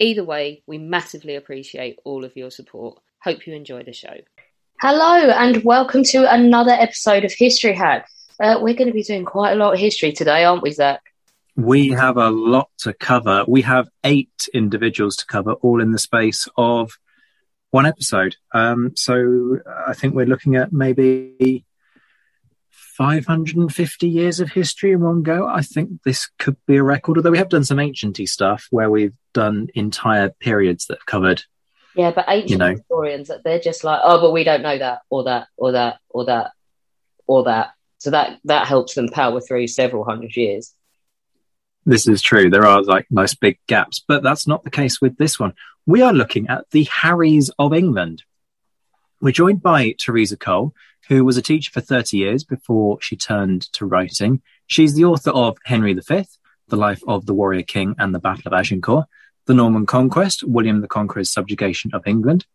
Either way, we massively appreciate all of your support. Hope you enjoy the show. Hello, and welcome to another episode of History Hack. Uh, we're going to be doing quite a lot of history today, aren't we, Zach? We have a lot to cover. We have eight individuals to cover, all in the space of one episode. Um, so I think we're looking at maybe 550 years of history in one go. I think this could be a record, although we have done some ancienty stuff where we've done entire periods that have covered yeah, but ancient you know, historians, they're just like, oh, but we don't know that, or that, or that, or that, or that. So that that helps them power through several hundred years. This is true. There are like nice big gaps, but that's not the case with this one. We are looking at the Harrys of England. We're joined by Teresa Cole, who was a teacher for 30 years before she turned to writing. She's the author of Henry V, The Life of the Warrior King and the Battle of Agincourt, the Norman Conquest, William the Conqueror's subjugation of England.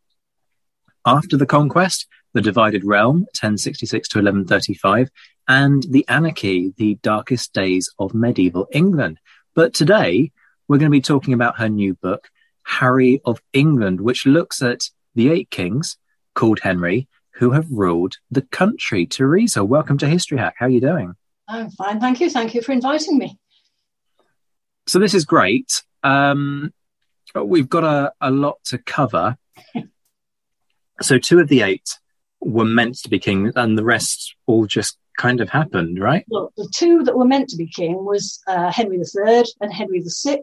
After the conquest, the divided realm, 1066 to 1135, and the anarchy, the darkest days of medieval England. But today, we're going to be talking about her new book, Harry of England, which looks at the eight kings called Henry who have ruled the country. Teresa, welcome to History Hack. How are you doing? I'm fine, thank you. Thank you for inviting me. So this is great. Um, we've got a, a lot to cover. so two of the eight were meant to be king, and the rest all just kind of happened, right? Well, the two that were meant to be king was uh, Henry III and Henry VI.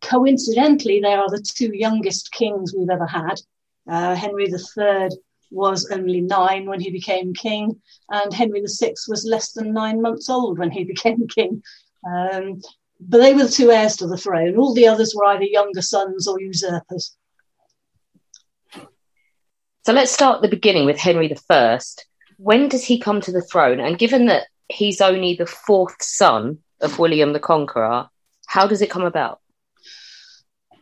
Coincidentally, they are the two youngest kings we've ever had. Uh, Henry III was only nine when he became king, and Henry VI was less than nine months old when he became king. Um, but they were the two heirs to the throne. All the others were either younger sons or usurpers. So let's start at the beginning with Henry I. When does he come to the throne? And given that he's only the fourth son of William the Conqueror, how does it come about?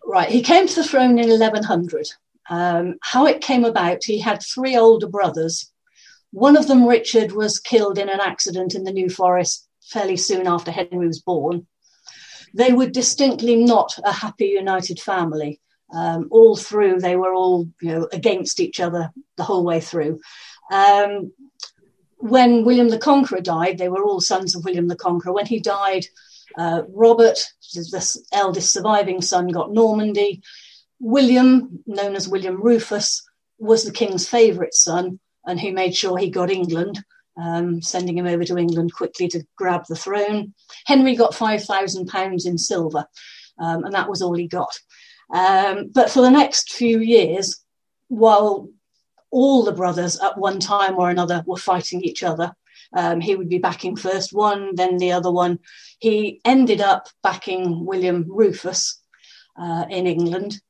Right, he came to the throne in 1100. Um, how it came about, he had three older brothers. One of them, Richard, was killed in an accident in the New Forest fairly soon after Henry was born they were distinctly not a happy united family. Um, all through, they were all you know against each other the whole way through. Um, when William the Conqueror died, they were all sons of William the Conqueror. When he died, uh, Robert, the eldest surviving son, got Normandy. William, known as William Rufus, was the king's favourite son, and he made sure he got England um, sending him over to England quickly to grab the throne. Henry got £5,000 in silver, um, and that was all he got. Um, but for the next few years, while all the brothers at one time or another were fighting each other, um, he would be backing first one, then the other one. He ended up backing William Rufus uh, in England.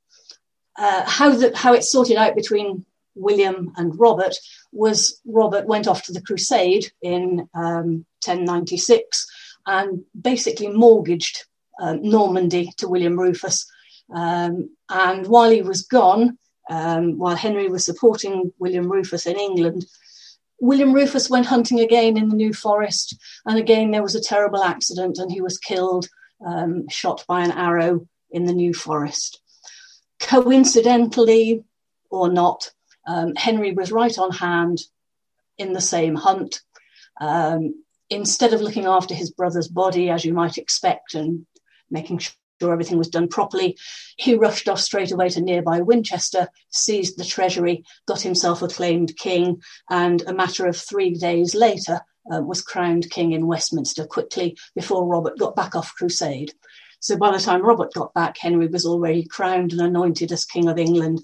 Uh, how, the, how it sorted out between William and Robert was Robert went off to the crusade in um, 1096 and basically mortgaged um, Normandy to William Rufus. Um, and while he was gone, um, while Henry was supporting William Rufus in England, William Rufus went hunting again in the New Forest, and again there was a terrible accident, and he was killed, um, shot by an arrow in the New Forest. Coincidentally or not, um, Henry was right on hand in the same hunt. Um, instead of looking after his brother's body, as you might expect, and making sure everything was done properly, he rushed off straight away to nearby Winchester, seized the treasury, got himself acclaimed king, and a matter of three days later uh, was crowned king in Westminster quickly before Robert got back off crusade. So by the time Robert got back, Henry was already crowned and anointed as King of England.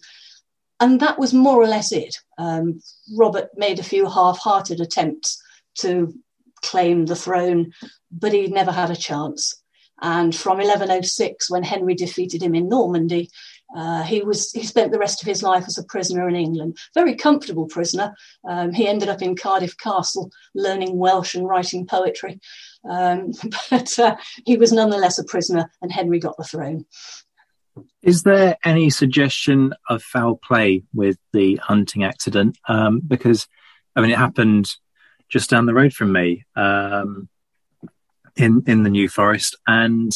And that was more or less it. Um, Robert made a few half hearted attempts to claim the throne, but he never had a chance. And from 1106, when Henry defeated him in Normandy, uh, he was he spent the rest of his life as a prisoner in England. Very comfortable prisoner. Um, he ended up in Cardiff Castle, learning Welsh and writing poetry. Um, but uh, he was nonetheless a prisoner, and Henry got the throne. Is there any suggestion of foul play with the hunting accident? Um, because, I mean, it happened just down the road from me um, in in the New Forest, and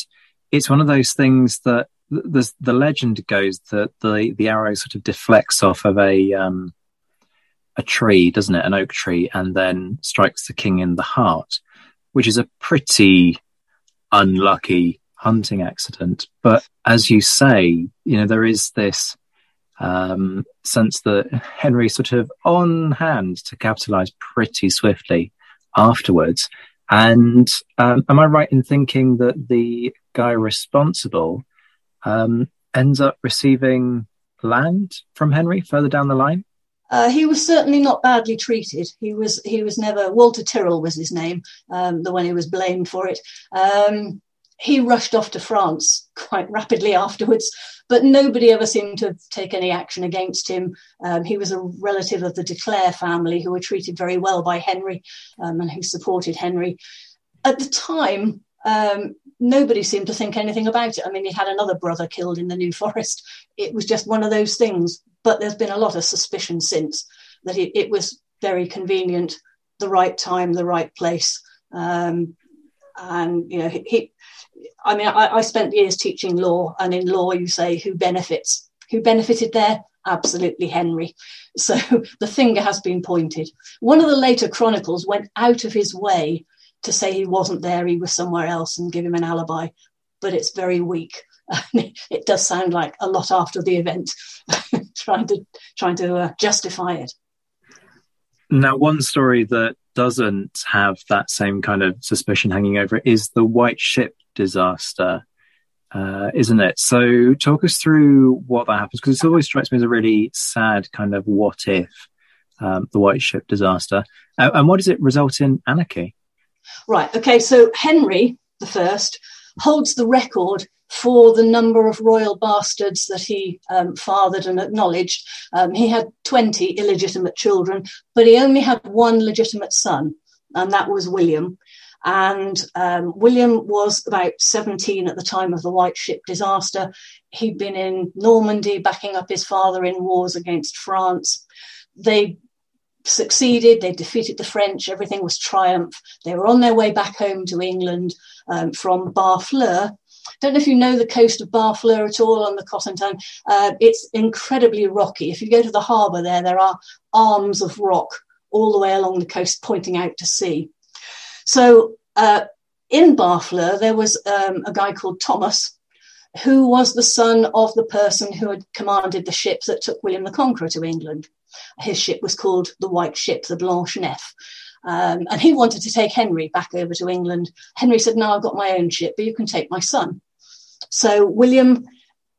it's one of those things that the the legend goes that the the arrow sort of deflects off of a um, a tree, doesn't it, an oak tree, and then strikes the king in the heart, which is a pretty unlucky hunting accident. But as you say, you know there is this um, sense that Henry sort of on hand to capitalize pretty swiftly afterwards. And um, am I right in thinking that the guy responsible um, ends up receiving land from Henry further down the line? Uh, he was certainly not badly treated. He was he was never Walter Tyrrell was his name, um, the one who was blamed for it. Um, he rushed off to France quite rapidly afterwards, but nobody ever seemed to take any action against him. Um, he was a relative of the De Clare family who were treated very well by Henry um, and who supported Henry. At the time, um, nobody seemed to think anything about it. I mean, he had another brother killed in the New Forest. It was just one of those things. But there's been a lot of suspicion since that it, it was very convenient, the right time, the right place. Um, and, you know, he, he I mean, I, I spent years teaching law, and in law, you say who benefits. Who benefited there? Absolutely Henry. So the finger has been pointed. One of the later chronicles went out of his way to say he wasn't there, he was somewhere else, and give him an alibi. But it's very weak. it does sound like a lot after the event, trying to trying to uh, justify it. Now, one story that doesn't have that same kind of suspicion hanging over it is the White Ship disaster, uh, isn't it? So, talk us through what that happens because it always strikes me as a really sad kind of what if um, the White Ship disaster, uh, and what does it result in anarchy? Right. Okay. So Henry the First holds the record for the number of royal bastards that he um, fathered and acknowledged. Um, he had 20 illegitimate children, but he only had one legitimate son, and that was William. And um, William was about 17 at the time of the White Ship disaster. He'd been in Normandy backing up his father in wars against France. They succeeded, they defeated the French, everything was triumph. They were on their way back home to England um, from Barfleur. Don't know if you know the coast of Barfleur at all on the Cotentin. Uh, it's incredibly rocky. If you go to the harbour there, there are arms of rock all the way along the coast pointing out to sea. So uh, in Barfleur, there was um, a guy called Thomas, who was the son of the person who had commanded the ship that took William the Conqueror to England. His ship was called the White Ship, the Blanche Nef. Um, and he wanted to take Henry back over to England. Henry said, No, I've got my own ship, but you can take my son. So William,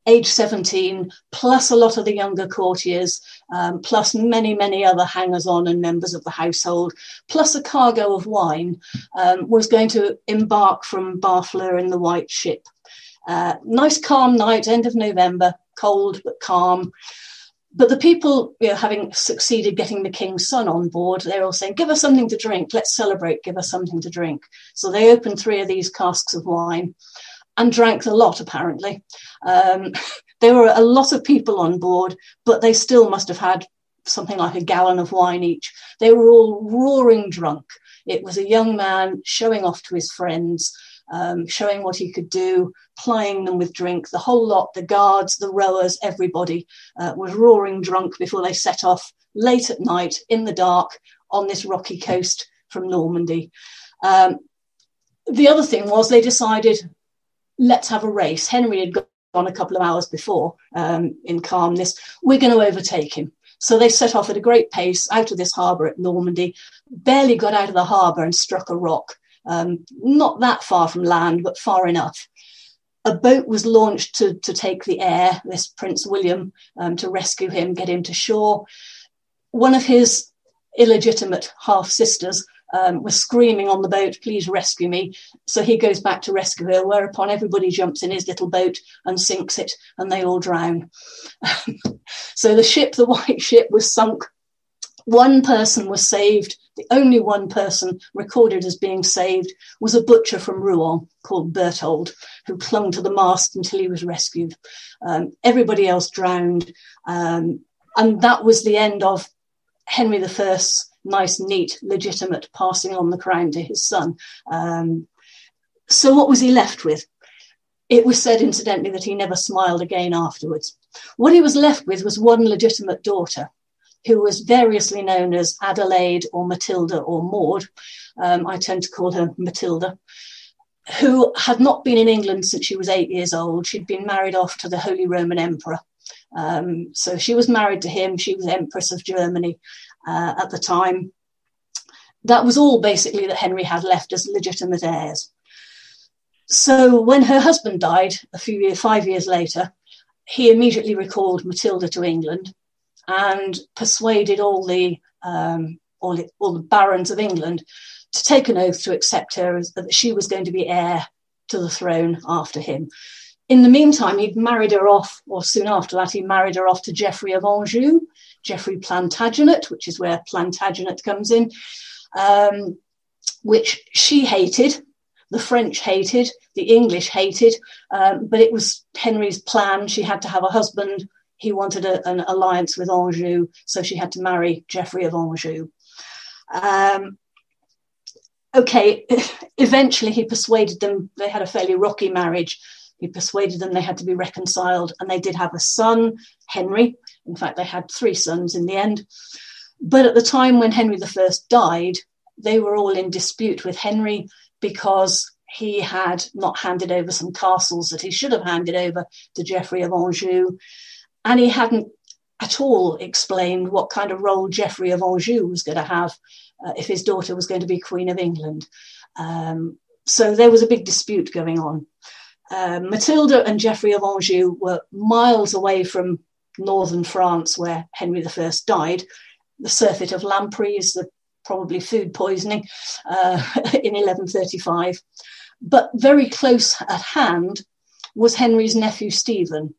age 17, plus a lot of the younger courtiers, um, plus many, many other hangers on and members of the household, plus a cargo of wine, um, was going to embark from Barfleur in the White Ship. Uh, nice calm night, end of November, cold but calm but the people, you know, having succeeded getting the king's son on board, they're all saying, "Give us something to drink. Let's celebrate. Give us something to drink." So they opened three of these casks of wine, and drank a lot. Apparently, um, there were a lot of people on board, but they still must have had something like a gallon of wine each. They were all roaring drunk. It was a young man showing off to his friends um, showing what he could do, plying them with drink. The whole lot, the guards, the rowers, everybody uh, was roaring drunk before they set off late at night in the dark on this rocky coast from Normandy. Um, the other thing was they decided, let's have a race. Henry had gone a couple of hours before um, in calmness. We're going to overtake him. So they set off at a great pace out of this harbour at Normandy, barely got out of the harbour and struck a rock um, not that far from land, but far enough. A boat was launched to, to take the heir, this Prince William, um, to rescue him, get him to shore. One of his illegitimate half sisters um, was screaming on the boat, please rescue me. So he goes back to rescue her, whereupon everybody jumps in his little boat and sinks it, and they all drown. so the ship, the white ship, was sunk. One person was saved the only one person recorded as being saved was a butcher from Rouen called Berthold, who clung to the mast until he was rescued. Um, everybody else drowned. Um, and that was the end of Henry I's nice, neat, legitimate passing on the crown to his son. Um, so, what was he left with? It was said, incidentally, that he never smiled again afterwards. What he was left with was one legitimate daughter, who was variously known as Adelaide or Matilda or Maud. Um, I tend to call her Matilda, who had not been in England since she was eight years old. She'd been married off to the Holy Roman Emperor. Um, so she was married to him. She was Empress of Germany uh, at the time. That was all basically that Henry had left as legitimate heirs. So when her husband died a few years, five years later, he immediately recalled Matilda to England and persuaded all the um, all, the, all the barons of England to take an oath to accept her as that she was going to be heir to the throne after him. In the meantime, he'd married her off, or soon after that, he married her off to Geoffrey of Anjou, Geoffrey Plantagenet, which is where Plantagenet comes in, um, which she hated, the French hated, the English hated, um, but it was Henry's plan. She had to have a husband he wanted a, an alliance with Anjou, so she had to marry Geoffrey of Anjou. Um, okay, eventually he persuaded them, they had a fairly rocky marriage. He persuaded them they had to be reconciled, and they did have a son, Henry. In fact, they had three sons in the end. But at the time when Henry I died, they were all in dispute with Henry because he had not handed over some castles that he should have handed over to Geoffrey of Anjou. And he hadn't at all explained what kind of role Geoffrey of Anjou was going to have uh, if his daughter was going to be Queen of England. Um, so there was a big dispute going on. Uh, Matilda and Geoffrey of Anjou were miles away from northern France, where Henry I died. The surfeit of Lampreys, the probably food poisoning uh, in 1135. But very close at hand was Henry's nephew Stephen,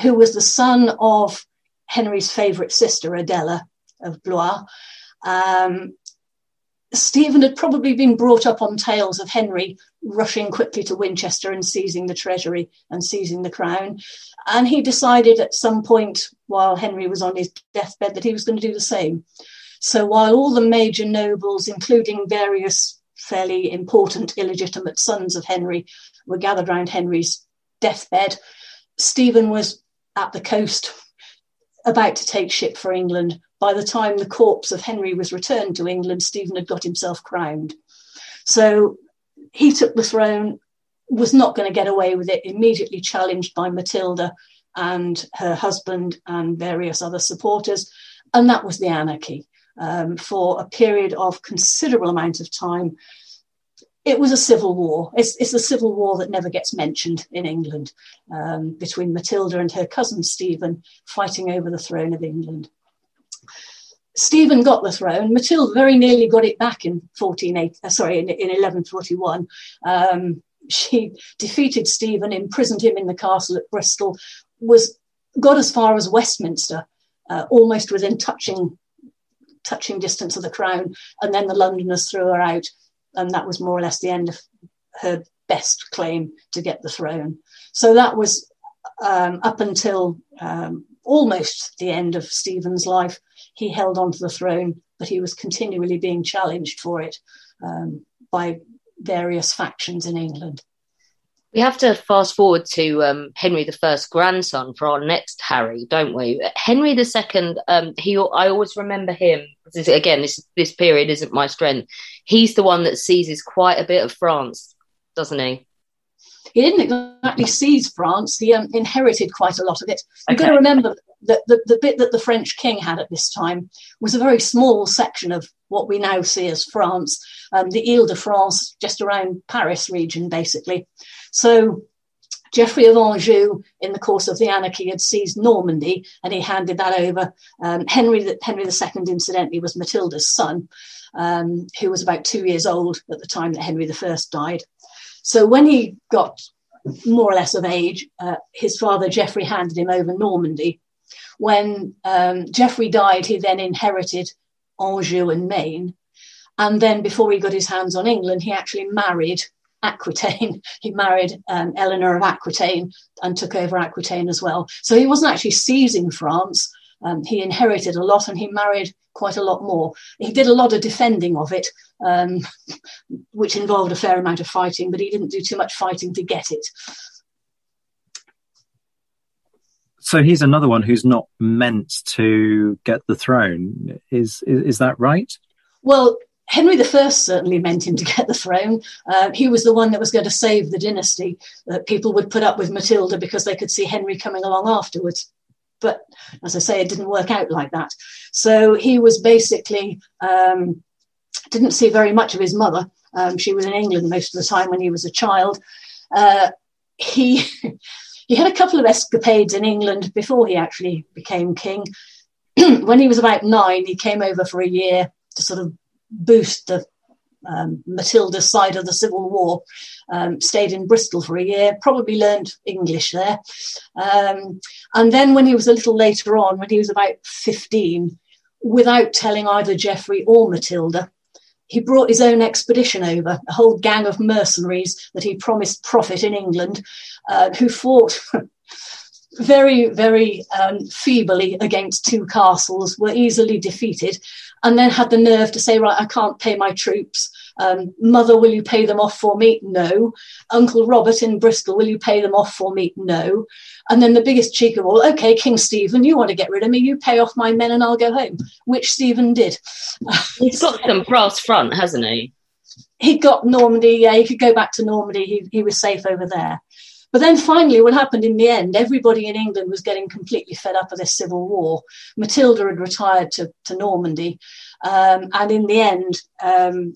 who was the son of Henry's favourite sister, Adela of Blois. Um, Stephen had probably been brought up on tales of Henry rushing quickly to Winchester and seizing the treasury and seizing the crown. And he decided at some point while Henry was on his deathbed that he was going to do the same. So while all the major nobles, including various fairly important illegitimate sons of Henry, were gathered around Henry's deathbed, Stephen was at the coast about to take ship for England. By the time the corpse of Henry was returned to England, Stephen had got himself crowned. So he took the throne, was not going to get away with it, immediately challenged by Matilda and her husband and various other supporters. And that was the anarchy. Um, for a period of considerable amount of time, it was a civil war. It's, it's a civil war that never gets mentioned in England um, between Matilda and her cousin Stephen fighting over the throne of England. Stephen got the throne. Matilda very nearly got it back in 14, uh, sorry, in, in 1141. Um, she defeated Stephen, imprisoned him in the castle at Bristol, was got as far as Westminster, uh, almost within touching touching distance of the crown, and then the Londoners threw her out, and that was more or less the end of her best claim to get the throne. So that was um, up until um, almost the end of Stephen's life. He held on to the throne, but he was continually being challenged for it um, by various factions in England. We have to fast forward to um, Henry I's grandson for our next Harry, don't we? Henry II, um, he I always remember him. This, again, this this period isn't my strength. He's the one that seizes quite a bit of France, doesn't he? He didn't exactly seize France. He um, inherited quite a lot of it. You've okay. got to remember that the, the bit that the French king had at this time was a very small section of what we now see as France, um, the Ile de France, just around Paris region, basically. So Geoffrey of Anjou, in the course of the anarchy, had seized Normandy and he handed that over. Um, Henry, Henry II, incidentally, was Matilda's son, um, who was about two years old at the time that Henry I died. So when he got more or less of age, uh, his father Geoffrey handed him over Normandy. When um, Geoffrey died, he then inherited Anjou and Maine. And then before he got his hands on England, he actually married Aquitaine. He married um, Eleanor of Aquitaine and took over Aquitaine as well. So he wasn't actually seizing France. Um, he inherited a lot and he married quite a lot more. He did a lot of defending of it, um, which involved a fair amount of fighting, but he didn't do too much fighting to get it. So he's another one who's not meant to get the throne. Is is, is that right? Well, Henry I certainly meant him to get the throne. Uh, he was the one that was going to save the dynasty. That people would put up with Matilda because they could see Henry coming along afterwards. But as I say, it didn't work out like that. So he was basically um, didn't see very much of his mother. Um, she was in England most of the time when he was a child. Uh, he he had a couple of escapades in England before he actually became king. when he was about nine, he came over for a year to sort of boost the um, Matilda side of the Civil War. Um, stayed in Bristol for a year, probably learned English there. Um, and then when he was a little later on, when he was about 15, without telling either Geoffrey or Matilda, he brought his own expedition over, a whole gang of mercenaries that he promised profit in England, uh, who fought very, very um, feebly against two castles, were easily defeated, and then had the nerve to say, Right, I can't pay my troops. Um, Mother, will you pay them off for me? No. Uncle Robert in Bristol, will you pay them off for me? No. And then the biggest cheek of all, okay, King Stephen, you want to get rid of me, you pay off my men and I'll go home, which Stephen did. He's got some brass front, hasn't he? He got Normandy, yeah, he could go back to Normandy, he, he was safe over there. But then finally, what happened in the end, everybody in England was getting completely fed up of this civil war. Matilda had retired to, to Normandy. Um, and in the end, um,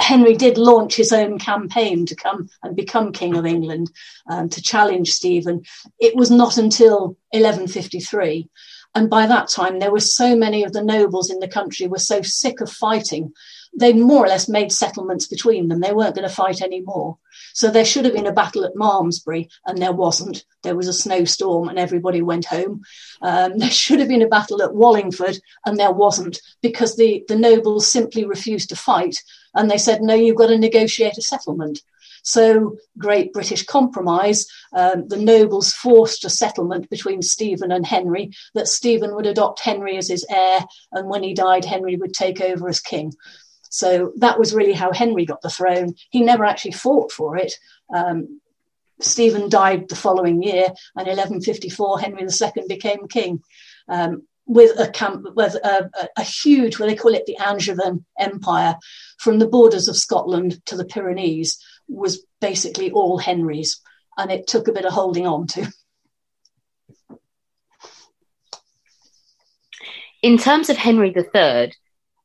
Henry did launch his own campaign to come and become King of England um, to challenge Stephen. It was not until 1153. And by that time, there were so many of the nobles in the country were so sick of fighting, they more or less made settlements between them. They weren't going to fight anymore. So there should have been a battle at Malmesbury, and there wasn't. There was a snowstorm, and everybody went home. Um, there should have been a battle at Wallingford, and there wasn't, because the, the nobles simply refused to fight and they said, no, you've got to negotiate a settlement. So, Great British Compromise, um, the nobles forced a settlement between Stephen and Henry that Stephen would adopt Henry as his heir, and when he died, Henry would take over as king. So that was really how Henry got the throne. He never actually fought for it. Um, Stephen died the following year, and 1154 Henry II became king. Um, with a camp with a, a, huge, well they call it, the Angevin Empire, from the borders of Scotland to the Pyrenees, was basically all Henry's, and it took a bit of holding on to. In terms of Henry III,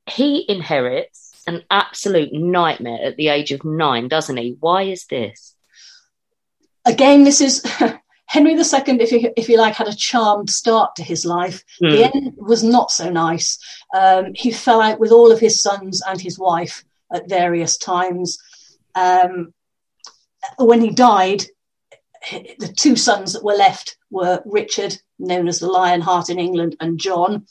he inherits an absolute nightmare at the age of nine, doesn't he? Why is this? Again, this is Henry II, if you, if you like, had a charmed start to his life. Mm. The hmm. end was not so nice. Um, he fell out with all of his sons and his wife at various times. Um, when he died, the two sons that were left were Richard, known as the Lionheart in England, and John.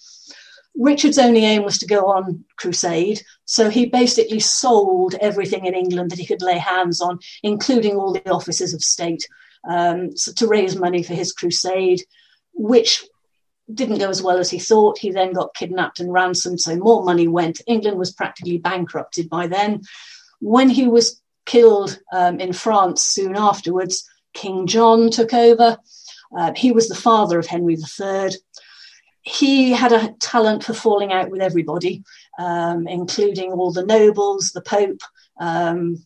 Richard's only aim was to go on crusade, so he basically sold everything in England that he could lay hands on, including all the offices of state, um, so to raise money for his crusade, which didn't go as well as he thought. He then got kidnapped and ransomed, so more money went. England was practically bankrupted by then. When he was killed um, in France soon afterwards, King John took over. Uh, he was the father of Henry III. He had a talent for falling out with everybody, um, including all the nobles, the Pope, um,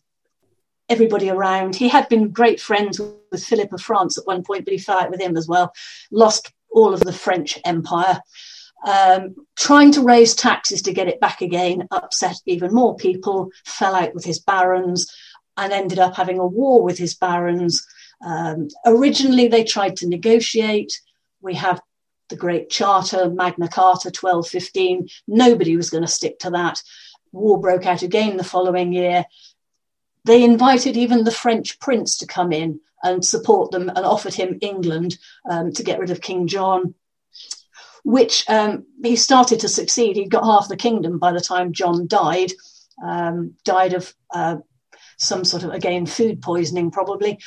everybody around. He had been great friends with Philip of France at one point, but he fell out with him as well. Lost all of the French Empire. Um, trying to raise taxes to get it back again upset even more people, fell out with his barons, and ended up having a war with his barons. Um, originally, they tried to negotiate. We have the Great Charter, Magna Carta 1215. Nobody was going to stick to that. War broke out again the following year. They invited even the French prince to come in and support them and offered him England um, to get rid of King John, which um, he started to succeed. He got half the kingdom by the time John died, um, died of uh, some sort of, again, food poisoning probably,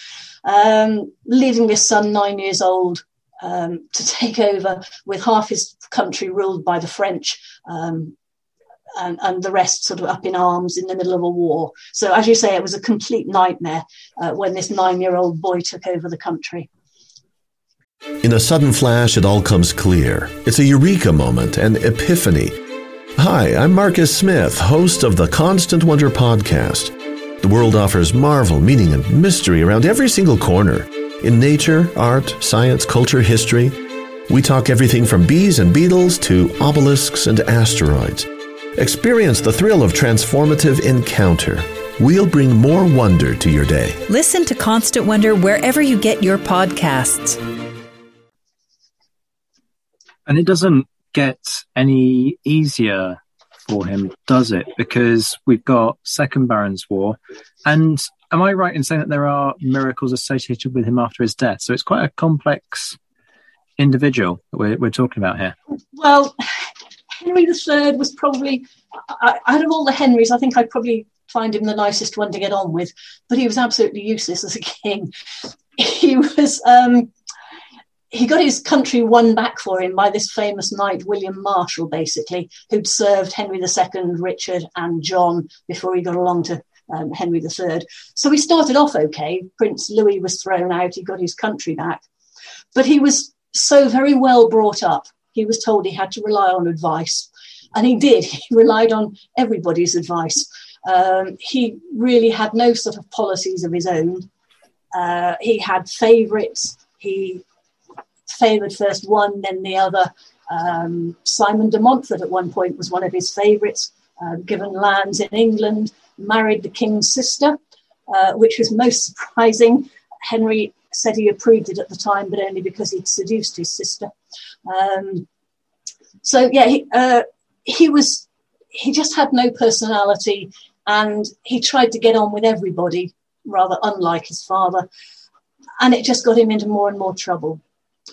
um, leaving his son, nine years old, um, to take over with half his country ruled by the French um, and, and, the rest sort of up in arms in the middle of a war. So, as you say, it was a complete nightmare uh, when this nine year old boy took over the country. In a sudden flash, it all comes clear. It's a eureka moment, an epiphany. Hi, I'm Marcus Smith, host of the Constant Wonder podcast. The world offers marvel, meaning, and mystery around every single corner. In nature, art, science, culture, history, we talk everything from bees and beetles to obelisks and asteroids. Experience the thrill of transformative encounter. We'll bring more wonder to your day. Listen to Constant Wonder wherever you get your podcasts. And it doesn't get any easier for him, does it? Because we've got Second Barons' War. And am I right in saying that there are miracles associated with him after his death? So it's quite a complex individual that we're, we're talking about here. Well, Henry III was probably, out of all the Henrys, I think I'd probably find him the nicest one to get on with, but he was absolutely useless as a king. He was, um, he got his country won back for him by this famous knight, William Marshal, basically, who'd served Henry II, Richard, and John before he got along to um, Henry III. So he started off okay. Prince Louis was thrown out, he got his country back. But he was so very well brought up he was told he had to rely on advice. And he did. He relied on everybody's advice. Um, he really had no sort of policies of his own. Uh, he had favourites. He favoured first one, then the other. Um, Simon de Montfort at one point was one of his favourites, uh, given lands in England, married the king's sister, uh, which was most surprising. Henry said he approved it at the time, but only because he'd seduced his sister. Um, so yeah, he, uh, he was he just had no personality, and he tried to get on with everybody, rather unlike his father, and it just got him into more and more trouble.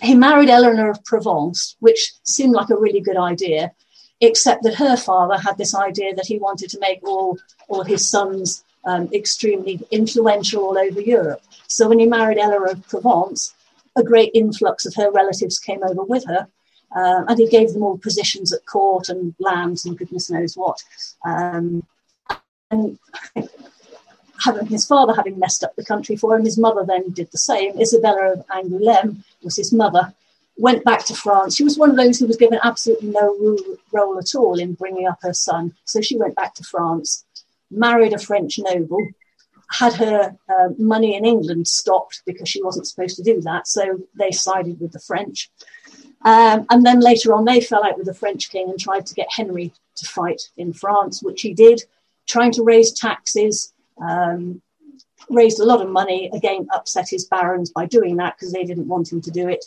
He married Eleanor of Provence, which seemed like a really good idea, except that her father had this idea that he wanted to make all all his sons um, extremely influential all over Europe. So when he married Eleanor of Provence, a great influx of her relatives came over with her. Uh, and he gave them all positions at court and lands and goodness knows what. Um, and having his father having messed up the country for him, his mother then did the same. Isabella of Angoulême was his mother, went back to France. She was one of those who was given absolutely no role at all in bringing up her son. So she went back to France, married a French noble, had her uh, money in England stopped because she wasn't supposed to do that. So they sided with the French. Um, and then later on, they fell out with the French king and tried to get Henry to fight in France, which he did, trying to raise taxes, um, raised a lot of money, again, upset his barons by doing that because they didn't want him to do it.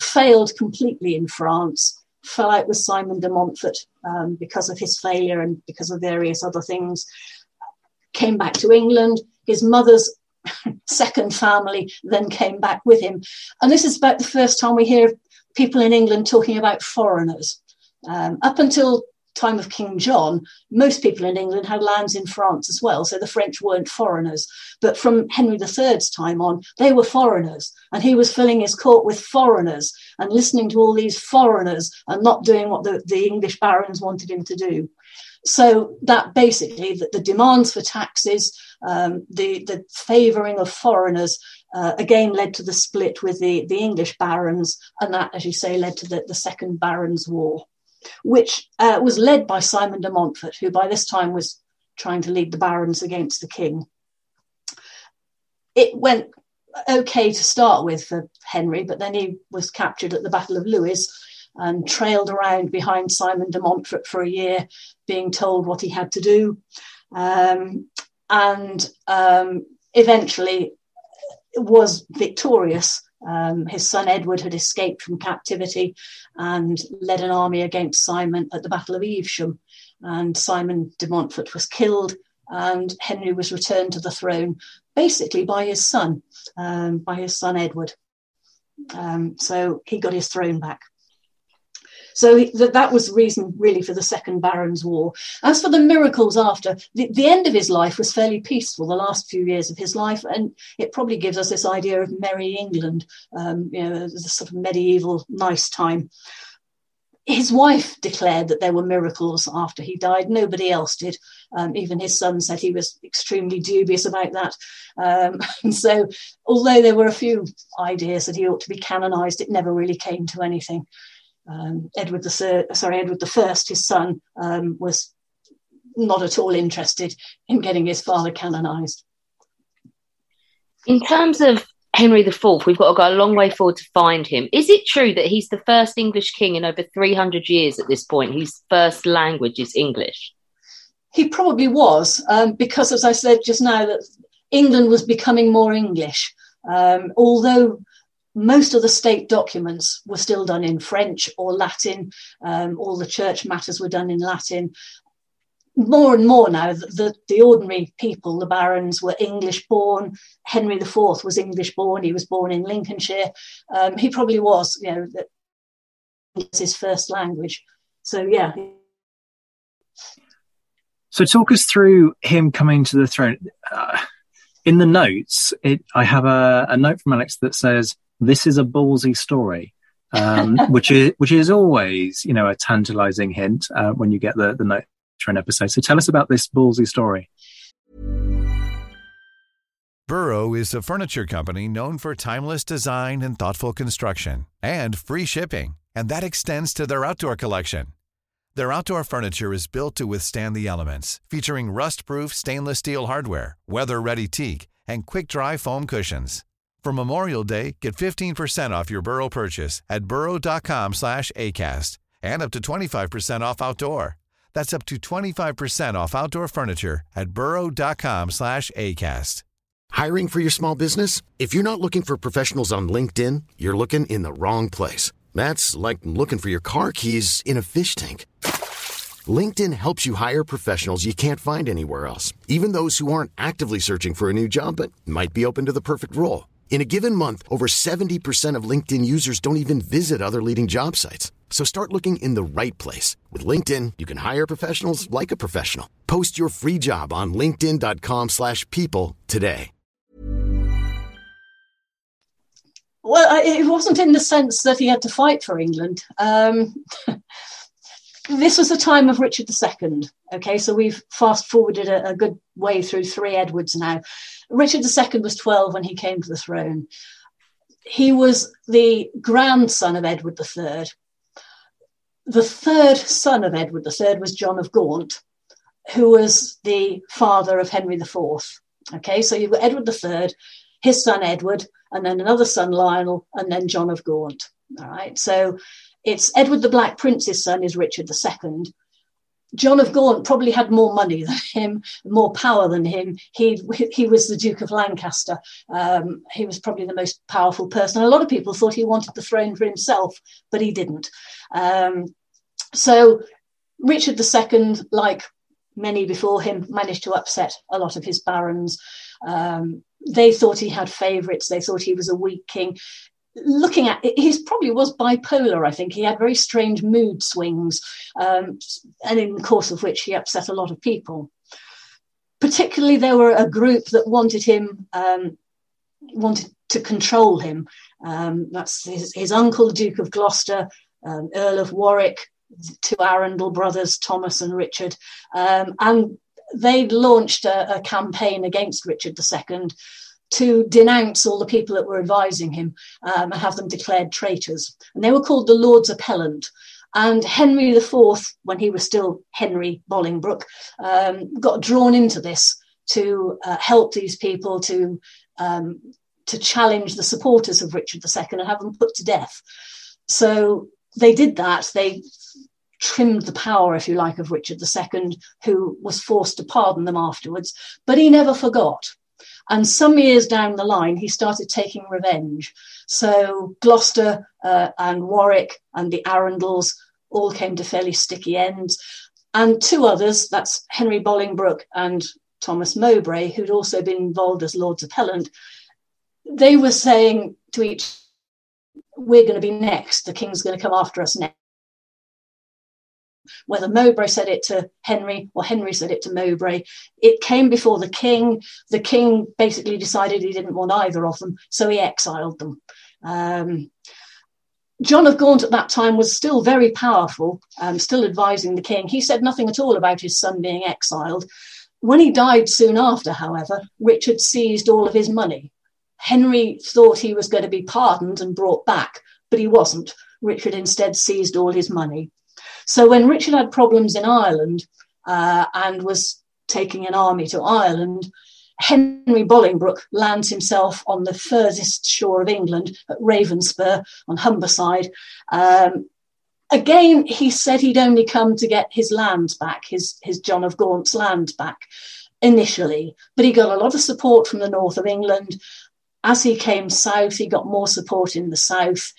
Failed completely in France, fell out with Simon de Montfort um, because of his failure and because of various other things came back to England. His mother's second family then came back with him. And this is about the first time we hear people in England talking about foreigners. Um, up until time of King John, most people in England had lands in France as well, so the French weren't foreigners. But from Henry III's time on, they were foreigners, and he was filling his court with foreigners and listening to all these foreigners and not doing what the, the English barons wanted him to do. So that basically, the, the demands for taxes, um, the the favouring of foreigners, uh, again led to the split with the the English barons, and that, as you say, led to the, the Second Barons' War which uh, was led by Simon de Montfort, who by this time was trying to lead the barons against the king. It went okay to start with for Henry, but then he was captured at the Battle of Lewes and trailed around behind Simon de Montfort for a year, being told what he had to do. Um, and um, eventually was victorious um, his son Edward had escaped from captivity and led an army against Simon at the Battle of Evesham. And Simon de Montfort was killed, and Henry was returned to the throne basically by his son, um, by his son Edward. Um, so he got his throne back. So that, that was the reason, really, for the Second Barons' War. As for the miracles after, the, the end of his life was fairly peaceful, the last few years of his life, and it probably gives us this idea of merry England, um, you know, the sort of medieval nice time his wife declared that there were miracles after he died. Nobody else did. Um, even his son said he was extremely dubious about that. Um, and so, although there were a few ideas that he ought to be canonized, it never really came to anything um, Edward the sorry, Edward the First, his son, um, was not at all interested in getting his father canonized. In terms of Henry IV, we've got to go a long way forward to find him. Is it true that he's the first English king in over 300 years at this point His first language is English? He probably was, um, because as I said just now, that England was becoming more English. Um, although most of the state documents were still done in French or Latin. Um, all the church matters were done in Latin. More and more now, the, the, ordinary people, the barons, were English born. Henry IV was English born. He was born in Lincolnshire. Um, he probably was, you know, that was his first language. So, yeah. So, talk us through him coming to the throne. Uh, in the notes, it, I have a, a note from Alex that says this is a ballsy story. um, which is which is always you know a tantalizing hint uh, when you get the the note for an episode. So tell us about this ballsy story. Burrow is a furniture company known for timeless design and thoughtful construction and free shipping, and that extends to their outdoor collection. Their outdoor furniture is built to withstand the elements, featuring rust-proof stainless steel hardware, weather-ready teak, and quick-dry foam cushions. For Memorial Day, get 15% off your Burrow purchase at burrow.com slash ACAST and up to 25% off outdoor. That's up to 25% off outdoor furniture at burrow.com slash ACAST. Hiring for your small business? If you're not looking for professionals on LinkedIn, you're looking in the wrong place. That's like looking for your car keys in a fish tank. LinkedIn helps you hire professionals you can't find anywhere else, even those who aren't actively searching for a new job but might be open to the perfect role. In a given month, over 70% of LinkedIn users don't even visit other leading job sites. So start looking in the right place. With LinkedIn, you can hire professionals like a professional. Post your free job on linkedin.com slash people today. Well, it wasn't in the sense that he had to fight for England. Um, this was the time of Richard II. Okay, so we've fast forwarded a, a, good way through three Edwards now. Richard II was 12 when he came to the throne. He was the grandson of Edward III. The third son of Edward III was John of Gaunt, who was the father of Henry IV. Okay, so you've got Edward III, his son Edward, and then another son Lionel, and then John of Gaunt. All right, so it's Edward the Black Prince's son is Richard II. John of Gaunt probably had more money than him, more power than him. He he was the Duke of Lancaster. Um, he was probably the most powerful person. A lot of people thought he wanted the throne for himself, but he didn't. Um, so Richard II, like many before him, managed to upset a lot of his barons. Um, they thought he had favourites. They thought he was a weak king. Looking at he probably was bipolar. I think he had very strange mood swings, um, and in the course of which he upset a lot of people. Particularly, there were a group that wanted him, um, wanted to control him. Um, that's his, his, uncle, Duke of Gloucester, um, Earl of Warwick, two Arundel brothers, Thomas and Richard, um, and they launched a, a, campaign against Richard II to denounce all the people that were advising him um, and have them declared traitors. And they were called the Lords Appellant. And Henry IV, when he was still Henry Bolingbroke, um, got drawn into this to uh, help these people to um, to challenge the supporters of Richard II and have them put to death. So they did that. They trimmed the power, if you like, of Richard II, who was forced to pardon them afterwards. But he never forgot. And some years down the line, he started taking revenge. So Gloucester uh, and Warwick and the Arundels all came to fairly sticky ends. And two others, that's Henry Bolingbroke and Thomas Mowbray, who'd also been involved as Lords Appellant, they were saying to each, we're going to be next. The king's going to come after us next. Whether Mowbray said it to Henry or Henry said it to Mowbray, it came before the king. The king basically decided he didn't want either of them, so he exiled them. Um, John of Gaunt at that time was still very powerful, um, still advising the king. He said nothing at all about his son being exiled. When he died soon after, however, Richard seized all of his money. Henry thought he was going to be pardoned and brought back, but he wasn't. Richard instead seized all his money. So when Richard had problems in Ireland uh, and was taking an army to Ireland, Henry Bolingbroke lands himself on the furthest shore of England at Ravenspur on Humberside. Um, again, he said he'd only come to get his lands back, his, his John of Gaunt's land back initially, but he got a lot of support from the north of England as he came south, he got more support in the south.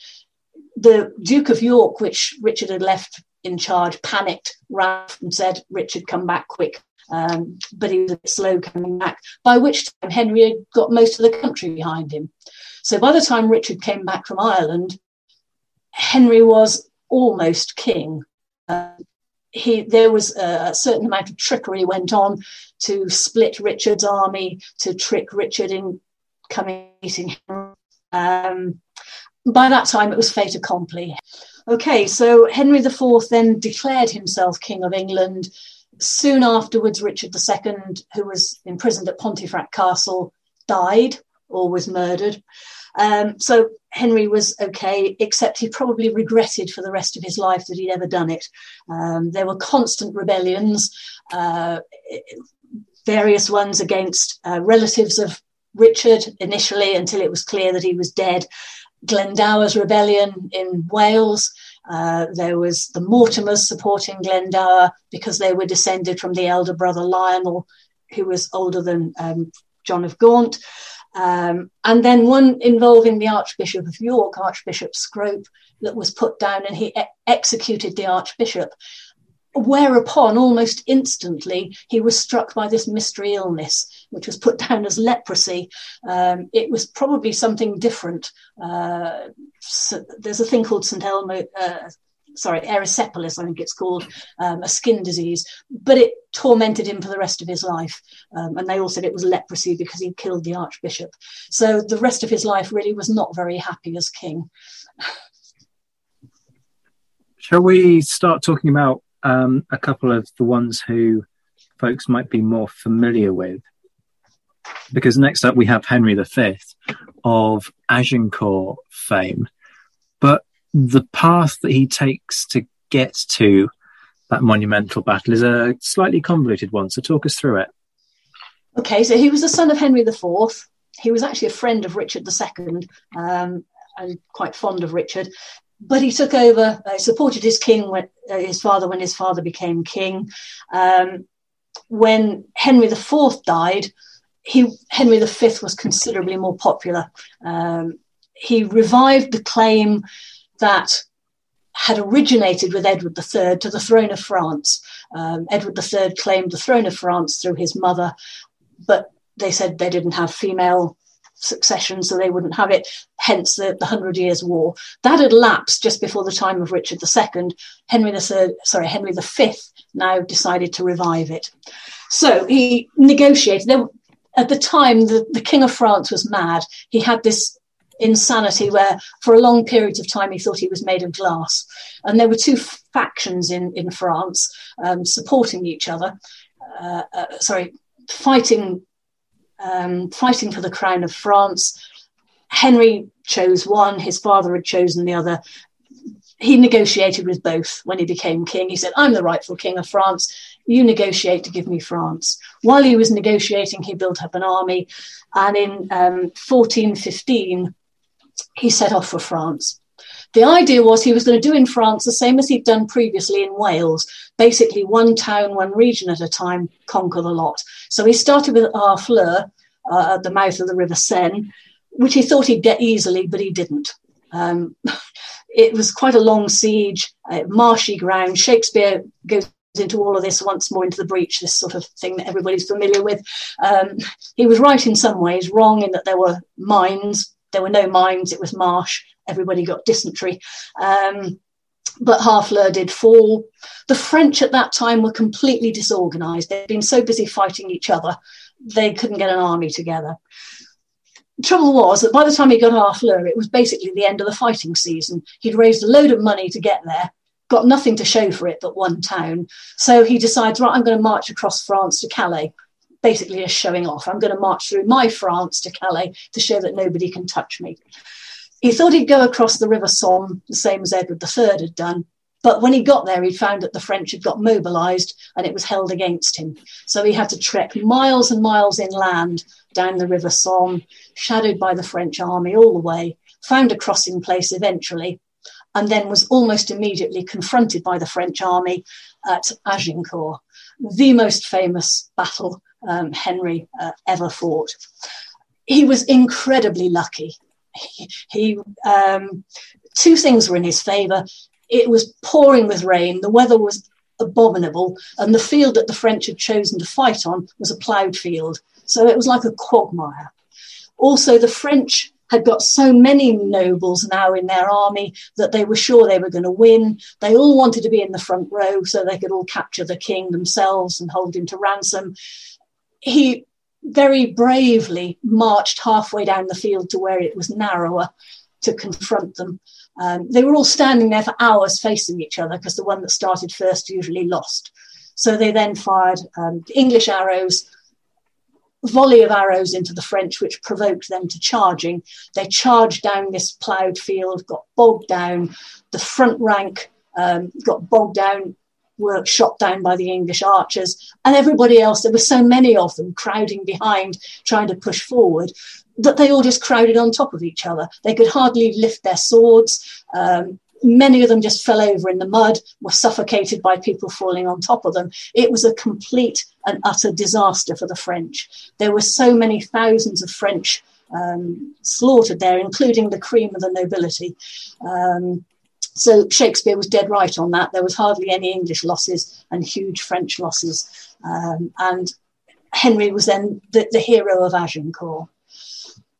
The Duke of York, which Richard had left in charge, panicked, ran and said, Richard, come back quick. Um, but he was a bit slow coming back, by which time Henry had got most of the country behind him. So by the time Richard came back from Ireland, Henry was almost king. Uh, he, there was a, certain amount of trickery went on to split Richard's army, to trick Richard in coming meeting him. Um, by that time, it was fait accompli. Okay, so Henry IV then declared himself King of England. Soon afterwards, Richard II, who was imprisoned at Pontefract Castle, died or was murdered. Um, so Henry was okay, except he probably regretted for the rest of his life that he'd ever done it. Um, there were constant rebellions, uh, various ones against uh, relatives of Richard initially until it was clear that he was dead. Glendower's rebellion in Wales. Uh, there was the Mortimers supporting Glendower because they were descended from the elder brother Lionel, who was older than um, John of Gaunt. Um, and then one involving the Archbishop of York, Archbishop Scrope, that was put down and he e- executed the Archbishop. Whereupon, almost instantly, he was struck by this mystery illness, which was put down as leprosy. Um, it was probably something different. Uh, so there's a thing called St. Elmo, uh, sorry, erysipelas, I think it's called, um, a skin disease, but it tormented him for the rest of his life. Um, and they all said it was leprosy because he killed the archbishop. So the rest of his life really was not very happy as king. Shall we start talking about um, a couple of the ones who folks might be more familiar with. Because next up we have Henry V of Agincourt fame. But the path that he takes to get to that monumental battle is a slightly convoluted one. So talk us through it. Okay, so he was the son of Henry IV. He was actually a friend of Richard II um, and quite fond of Richard but he took over, uh, supported his king, when, uh, his father, when his father became king. Um, when Henry IV died, he, Henry V was considerably more popular. Um, he revived the claim that had originated with Edward III to the throne of France. Um, Edward III claimed the throne of France through his mother, but they said they didn't have female succession, so they wouldn't have it, hence the, the Hundred Years' War. That had lapsed just before the time of Richard II. Henry III, sorry, Henry V now decided to revive it. So he negotiated. At the time, the, the King of France was mad. He had this insanity where for a long period of time he thought he was made of glass. And there were two factions in, in France um, supporting each other, uh, uh, sorry, fighting um, fighting for the crown of France. Henry chose one, his father had chosen the other. He negotiated with both when he became king. He said, I'm the rightful king of France. You negotiate to give me France. While he was negotiating, he built up an army. And in um, 1415, he set off for France. The idea was he was going to do in France the same as he'd done previously in Wales, basically one town, one region at a time, conquer the lot. So he started with Harfleur uh, at the mouth of the River Seine, which he thought he'd get easily, but he didn't. Um, it was quite a long siege, uh, marshy ground. Shakespeare goes into all of this once more into the breach, this sort of thing that everybody's familiar with. Um, he was right in some ways, wrong in that there were mines. There were no mines, it was marsh everybody got dysentery. Um, but Harfleur did fall. The French at that time were completely disorganized. They'd been so busy fighting each other, they couldn't get an army together. The trouble was that by the time he got Harfleur, it was basically the end of the fighting season. He'd raised a load of money to get there, got nothing to show for it but one town. So he decides, right, I'm going to march across France to Calais, basically just showing off. I'm going to march through my France to Calais to show that nobody can touch me. He thought he'd go across the River Somme, the same as Edward III had done. But when he got there, he found that the French had got mobilized and it was held against him. So he had to trek miles and miles inland down the River Somme, shadowed by the French army all the way, found a crossing place eventually, and then was almost immediately confronted by the French army at Agincourt, the most famous battle um, Henry uh, ever fought. He was incredibly lucky he, um, two things were in his favour. It was pouring with rain, the weather was abominable, and the field that the French had chosen to fight on was a ploughed field. So it was like a quagmire. Also, the French had got so many nobles now in their army that they were sure they were going to win. They all wanted to be in the front row so they could all capture the king themselves and hold him to ransom. He very bravely marched halfway down the field to where it was narrower to confront them. Um, they were all standing there for hours facing each other because the one that started first usually lost. So they then fired um, English arrows, volley of arrows into the French, which provoked them to charging. They charged down this ploughed field, got bogged down. The front rank um, got bogged down were shot down by the English archers, and everybody else. There were so many of them crowding behind, trying to push forward, that they all just crowded on top of each other. They could hardly lift their swords. Um, many of them just fell over in the mud, were suffocated by people falling on top of them. It was a complete and utter disaster for the French. There were so many thousands of French um, slaughtered there, including the cream of the nobility. Um, so Shakespeare was dead right on that. There was hardly any English losses and huge French losses. Um, and Henry was then the, the hero of Agincourt.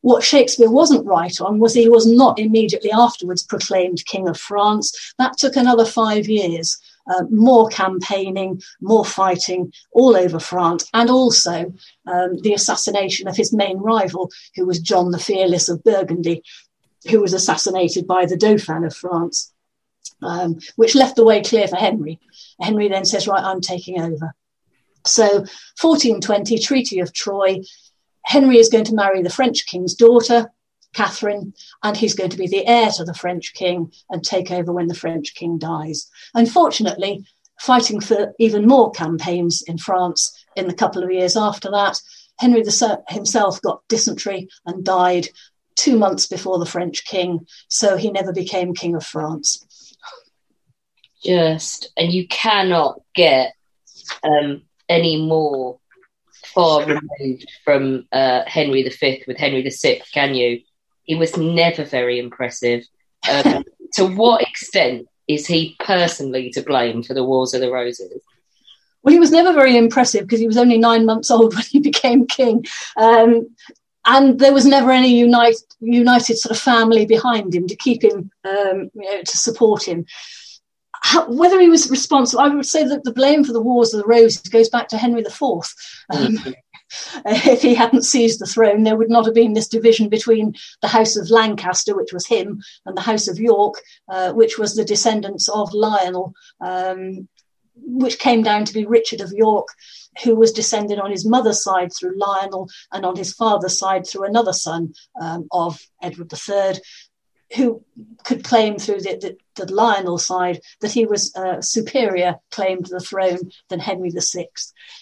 What Shakespeare wasn't right on was he was not immediately afterwards proclaimed King of France. That took another five years. Uh, more campaigning, more fighting all over France, and also um, the assassination of his main rival, who was John the Fearless of Burgundy, who was assassinated by the Dauphin of France um, which left the way clear for Henry. Henry then says, Right, I'm taking over. So, 1420, Treaty of Troyes. Henry is going to marry the French king's daughter, Catherine, and he's going to be the heir to the French king and take over when the French king dies. Unfortunately, fighting for even more campaigns in France in the couple of years after that, Henry himself got dysentery and died two months before the French king, so he never became King of France just and you cannot get um, any more far removed from uh, Henry V with Henry VI, can you? He was never very impressive. Um, to what extent is he personally to blame for the Wars of the Roses? Well, he was never very impressive because he was only nine months old when he became king. Um, and there was never any unite, united sort of family behind him to keep him, um, you know, to support him. How, whether he was responsible, I would say that the blame for the Wars of the Roses goes back to Henry IV. Um, mm-hmm. if he hadn't seized the throne, there would not have been this division between the House of Lancaster, which was him, and the House of York, uh, which was the descendants of Lionel, um, which came down to be Richard of York, who was descended on his mother's side through Lionel and on his father's side through another son um, of Edward III, who could claim through the, the, the Lionel side that he was uh, superior claim to the throne than Henry VI.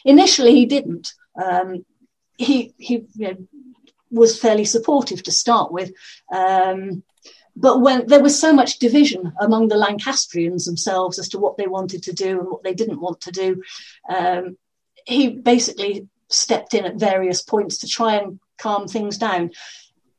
Initially, he didn't. Um, he he you know, was fairly supportive to start with. Um, but when there was so much division among the Lancastrians themselves as to what they wanted to do and what they didn't want to do, um, he basically stepped in at various points to try and calm things down.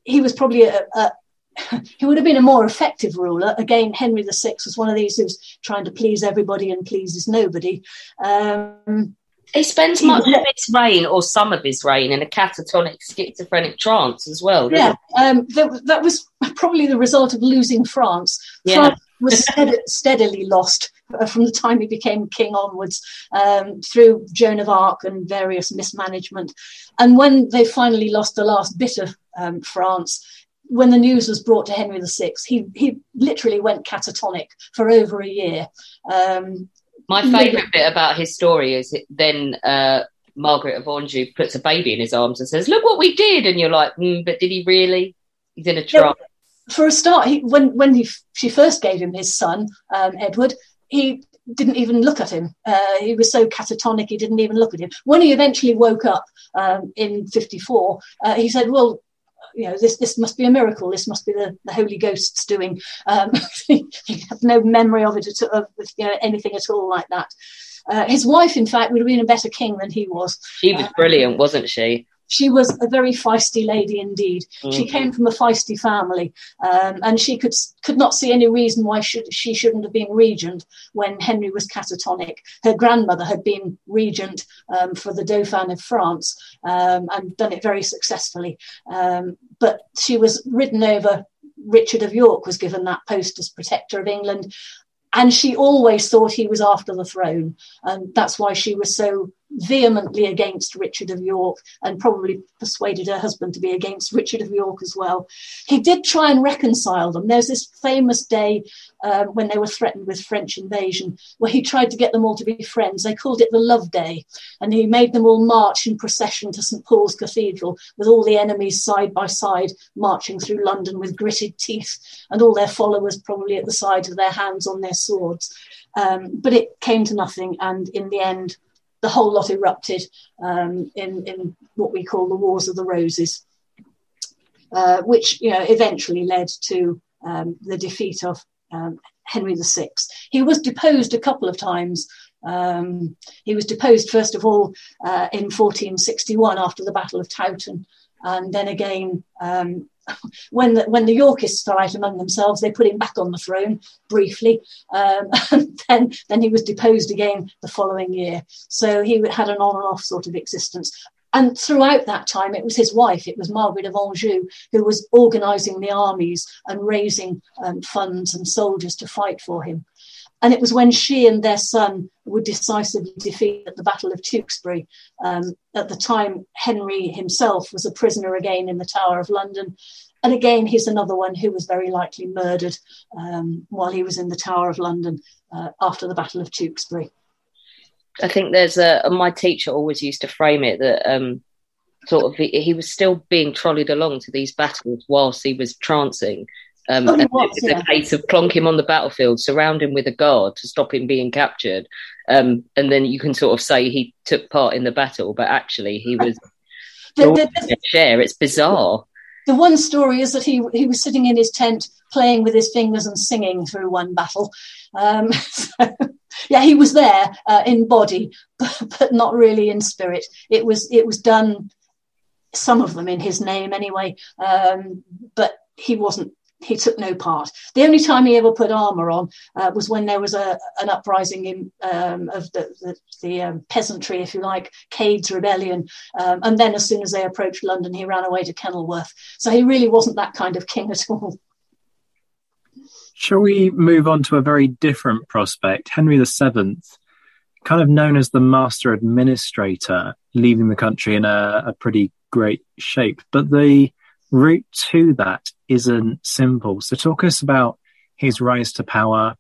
He was probably a, a he would have been a more effective ruler. Again, Henry VI was one of these who's trying to please everybody and pleases nobody. Um, he spends much of his reign or some of his reign in a catatonic schizophrenic trance as well. Yeah, um, that, that, was probably the result of losing France. Yeah. France was steadily lost uh, from the time he became king onwards um, through Joan of Arc and various mismanagement. And when they finally lost the last bit of um, France, when the news was brought to Henry VI, he, he literally went catatonic for over a year. Um, my favourite bit about his story is then uh, Margaret of Anjou puts a baby in his arms and says, "Look what we did," and you're like, mm, "But did he really?" He's in a trance. Yeah, for a start, he, when when he, she first gave him his son um, Edward, he didn't even look at him. Uh, he was so catatonic, he didn't even look at him. When he eventually woke up um, in '54, uh, he said, "Well, you know, this this must be a miracle. This must be the, the Holy Ghost's doing. Um, he had no memory of it at, of you know, anything at all like that. Uh, his wife, in fact, would have been a better king than he was. She was uh, brilliant, wasn't she? She was a very feisty lady indeed. Mm-hmm. She came from a feisty family, um, and she could could not see any reason why should, she shouldn't have been regent when Henry was catatonic. Her grandmother had been regent um, for the Dauphin of France um, and done it very successfully, um, but she was ridden over. Richard of York was given that post as protector of England, and she always thought he was after the throne, and that's why she was so vehemently against Richard of York and probably persuaded her husband to be against Richard of York as well. He did try and reconcile them. There's this famous day um, when they were threatened with French invasion where he tried to get them all to be friends. They called it the Love Day, and he made them all march in procession to St Paul's Cathedral with all the enemies side by side marching through London with gritted teeth and all their followers probably at the side of their hands on their swords. Um, but it came to nothing, and in the end, the whole lot erupted um, in, in what we call the Wars of the Roses, uh, which you know eventually led to um, the defeat of um, Henry VI. He was deposed a couple of times. Um, he was deposed first of all uh, in 1461 after the Battle of Towton, and then again um, when the, when the Yorkists out among themselves, they put him back on the throne briefly, um, and then then he was deposed again the following year. So he had an on and off sort of existence. And throughout that time, it was his wife, it was Margaret of Anjou, who was organising the armies and raising um, funds and soldiers to fight for him. And it was when she and their son were decisively defeated at the Battle of Tewkesbury. Um, at the time, Henry himself was a prisoner again in the Tower of London. And again, he's another one who was very likely murdered um, while he was in the Tower of London uh, after the Battle of Tewkesbury. I think there's a, my teacher always used to frame it that um, sort of he, he was still being trolleyed along to these battles whilst he was trancing um, oh, and was, it was yeah. a case of plonk him on the battlefield, surround him with a guard to stop him being captured. Um, and then you can sort of say he took part in the battle, but actually he was the, the, the, share. It's bizarre. The one story is that he he was sitting in his tent playing with his fingers and singing through one battle. Um, so, yeah, he was there uh, in body, but, but not really in spirit. It was it was done some of them in his name anyway, um, but he wasn't he took no part. The only time he ever put armour on uh, was when there was a, an uprising in, um, of the, the, the um, peasantry, if you like, Cade's rebellion. Um, and then as soon as they approached London, he ran away to Kenilworth. So he really wasn't that kind of king at all. Shall we move on to a very different prospect? Henry VII, kind of known as the master administrator, leaving the country in a, a pretty great shape. But the route to that isn't simple. So, talk us about his rise to power,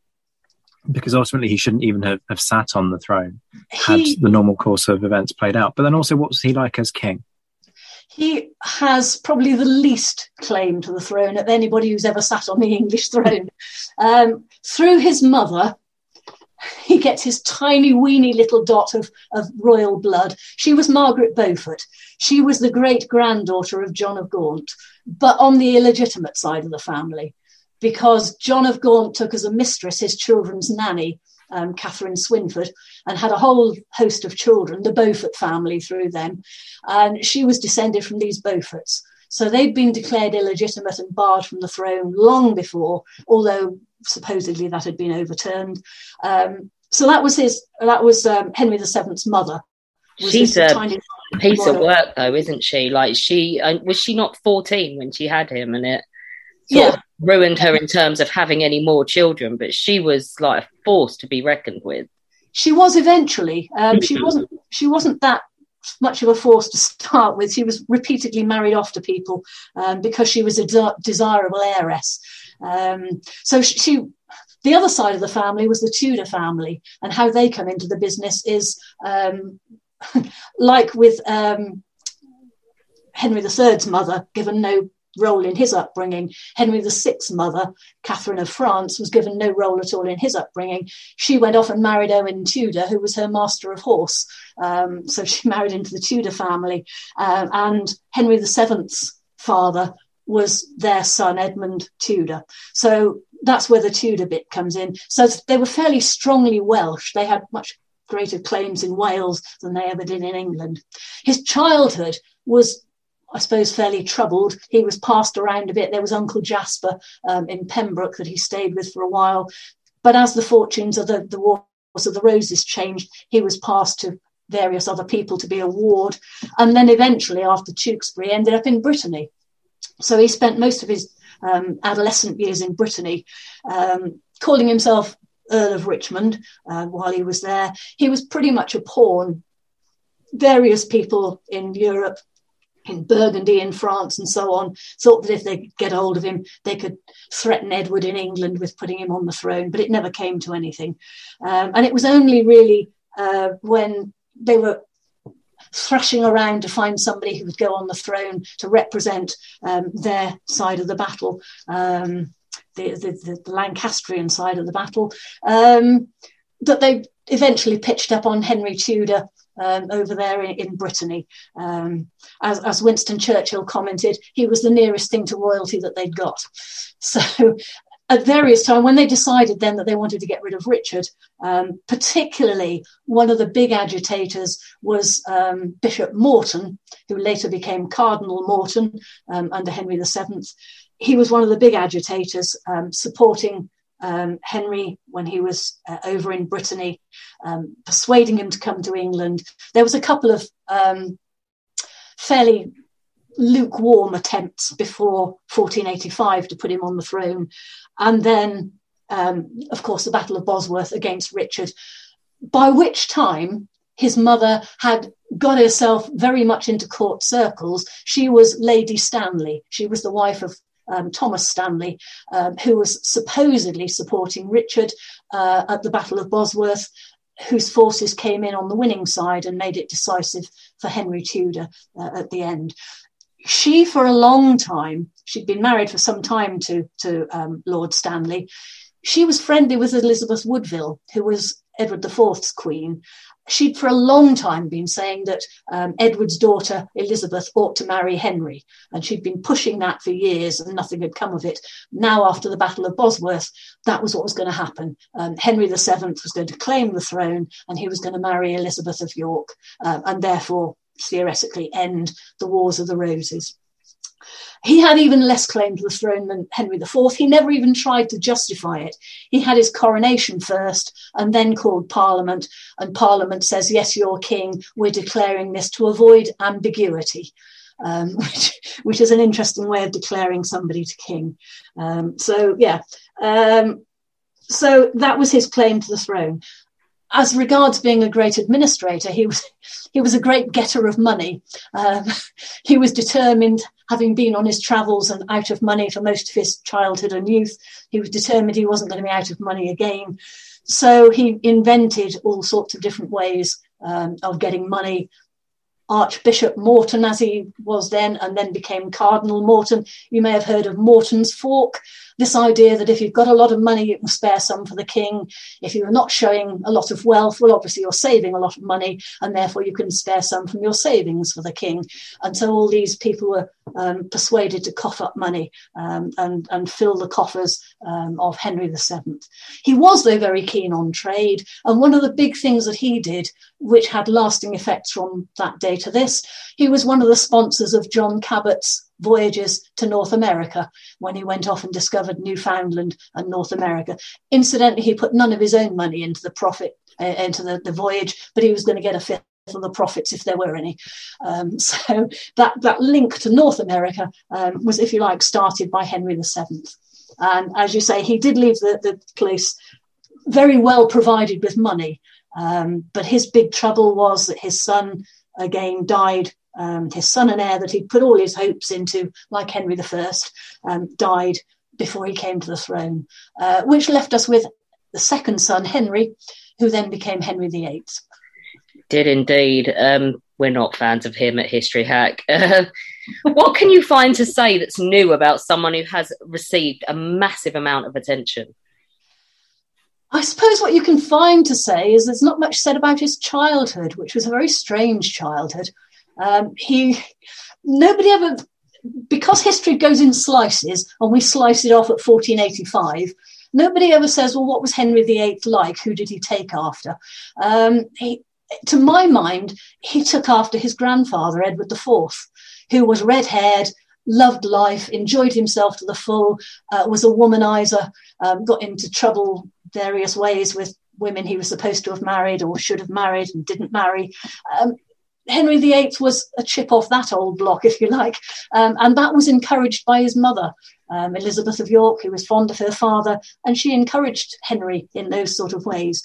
because ultimately he shouldn't even have, have sat on the throne had he, the normal course of events played out. But then also, what was he like as king? He has probably the least claim to the throne of anybody who's ever sat on the English throne. Um, through his mother, he gets his tiny, weeny little dot of, of royal blood. She was Margaret Beaufort. She was the great granddaughter of John of Gaunt, but on the illegitimate side of the family, because John of Gaunt took as a mistress his children's nanny, um, Catherine Swynford, and had a whole host of children, the Beaufort family through them. And she was descended from these Beauforts. So they'd been declared illegitimate and barred from the throne long before, although supposedly that had been overturned. Um, so that was his. That was um, Henry VII's mother. She's a piece of work, though, isn't she? Like she uh, was she not fourteen when she had him, and it yeah. ruined her in terms of having any more children. But she was like a force to be reckoned with. She was eventually. Um, she wasn't. She wasn't that much of a force to start with. She was repeatedly married off to people um, because she was a de- desirable heiress. Um, so she, she, the other side of the family was the Tudor family, and how they come into the business is um, like with um, Henry III's mother, given no role in his upbringing. Henry VI's mother, Catherine of France, was given no role at all in his upbringing. She went off and married Owen Tudor, who was her master of horse. Um, so she married into the Tudor family. Uh, and Henry VII's father was their son, Edmund Tudor. So that's where the Tudor bit comes in. So they were fairly strongly Welsh. They had much greater claims in Wales than they ever did in England. His childhood was I suppose, fairly troubled. He was passed around a bit. There was Uncle Jasper um, in Pembroke that he stayed with for a while. But as the fortunes of the, the Wars of the Roses changed, he was passed to various other people to be a ward. And then eventually, after Tewkesbury, ended up in Brittany. So he spent most of his um, adolescent years in Brittany, um, calling himself Earl of Richmond uh, while he was there. He was pretty much a pawn. Various people in Europe, in Burgundy, in France, and so on, thought that if they could get hold of him, they could threaten Edward in England with putting him on the throne, but it never came to anything. Um, and it was only really uh, when they were thrashing around to find somebody who would go on the throne to represent um, their side of the battle, um, the, the, the, Lancastrian side of the battle, um, that they eventually pitched up on Henry Tudor. Um, over there in, in Brittany. Um, as, as, Winston Churchill commented, he was the nearest thing to royalty that they'd got. So at various times, when they decided then that they wanted to get rid of Richard, um, particularly one of the big agitators was um, Bishop Morton, who later became Cardinal Morton um, under Henry VII. He was one of the big agitators um, supporting um, Henry when he was uh, over in Brittany, um, persuading him to come to England. There was a couple of fairly lukewarm attempts before 1485 to put him on the throne. And then, um, of course, the Battle of Bosworth against Richard, by which time his mother had got herself very much into court circles. She was Lady Stanley. She was the wife of um, Thomas Stanley, um, who was supposedly supporting Richard uh, at the Battle of Bosworth, whose forces came in on the winning side and made it decisive for Henry Tudor uh, at the end she, for a long time, she'd been married for some time to, to um, Lord Stanley. She was friendly with Elizabeth Woodville, who was Edward IV's queen. She'd for a long time been saying that um, Edward's daughter Elizabeth ought to marry Henry, and she'd been pushing that for years, and nothing had come of it. Now, after the Battle of Bosworth, that was what was going to happen. Um, Henry VII was going to claim the throne, and he was going to marry Elizabeth of York, uh, and therefore theoretically end the Wars of the Roses. He had even less claim to the throne than Henry IV. He never even tried to justify it. He had his coronation first and then called Parliament, and Parliament says, Yes, you're king. We're declaring this to avoid ambiguity. Um, which, which is an interesting way of declaring somebody to king. Um, so, yeah. Um, so that was his claim to the throne as regards being a great administrator, he was he was a great getter of money. Um, he was determined, having been on his travels and out of money for most of his childhood and youth, he was determined he wasn't going to be out of money again. So he invented all sorts of different ways um, of getting money. Archbishop Morton, as he was then, and then became Cardinal Morton. You may have heard of Morton's Fork this idea that if you've got a lot of money, you can spare some for the king. If you're not showing a lot of wealth, well, obviously you're saving a lot of money, and therefore you can spare some from your savings for the king. And so all these people were um, persuaded to cough up money um, and, and fill the coffers um, of Henry VII. He was, though, very keen on trade. And one of the big things that he did, which had lasting effects from that day to this, he was one of the sponsors of John Cabot's voyages to North America when he went off and discovered Newfoundland and North America. Incidentally, he put none of his own money into the profit, uh, into the, the voyage, but he was going to get a fifth of the profits if there were any. Um, so that, that link to North America um, was, if you like, started by Henry VII. And as you say, he did leave the, the place very well provided with money. Um, but his big trouble was that his son again died um, his son and heir that he'd put all his hopes into, like Henry I, um, died before he came to the throne, uh, which left us with the second son, Henry, who then became Henry VIII. Did indeed. Um, we're not fans of him at History Hack. What can you find to say that's new about someone who has received a massive amount of attention? I suppose what you can find to say is there's not much said about his childhood, which was a very strange childhood. Um, he, nobody ever, because history goes in slices and we slice it off at 1485. Nobody ever says, well, what was Henry VIII like? Who did he take after? Um, he, to my mind, he took after his grandfather, Edward IV, who was red haired, loved life, enjoyed himself to the full, uh, was a womanizer, um, got into trouble various ways with women he was supposed to have married or should have married and didn't marry. Um, Henry VIII was a chip off that old block, if you like, um, and that was encouraged by his mother, um, Elizabeth of York, who was fond of her father, and she encouraged Henry in those sort of ways.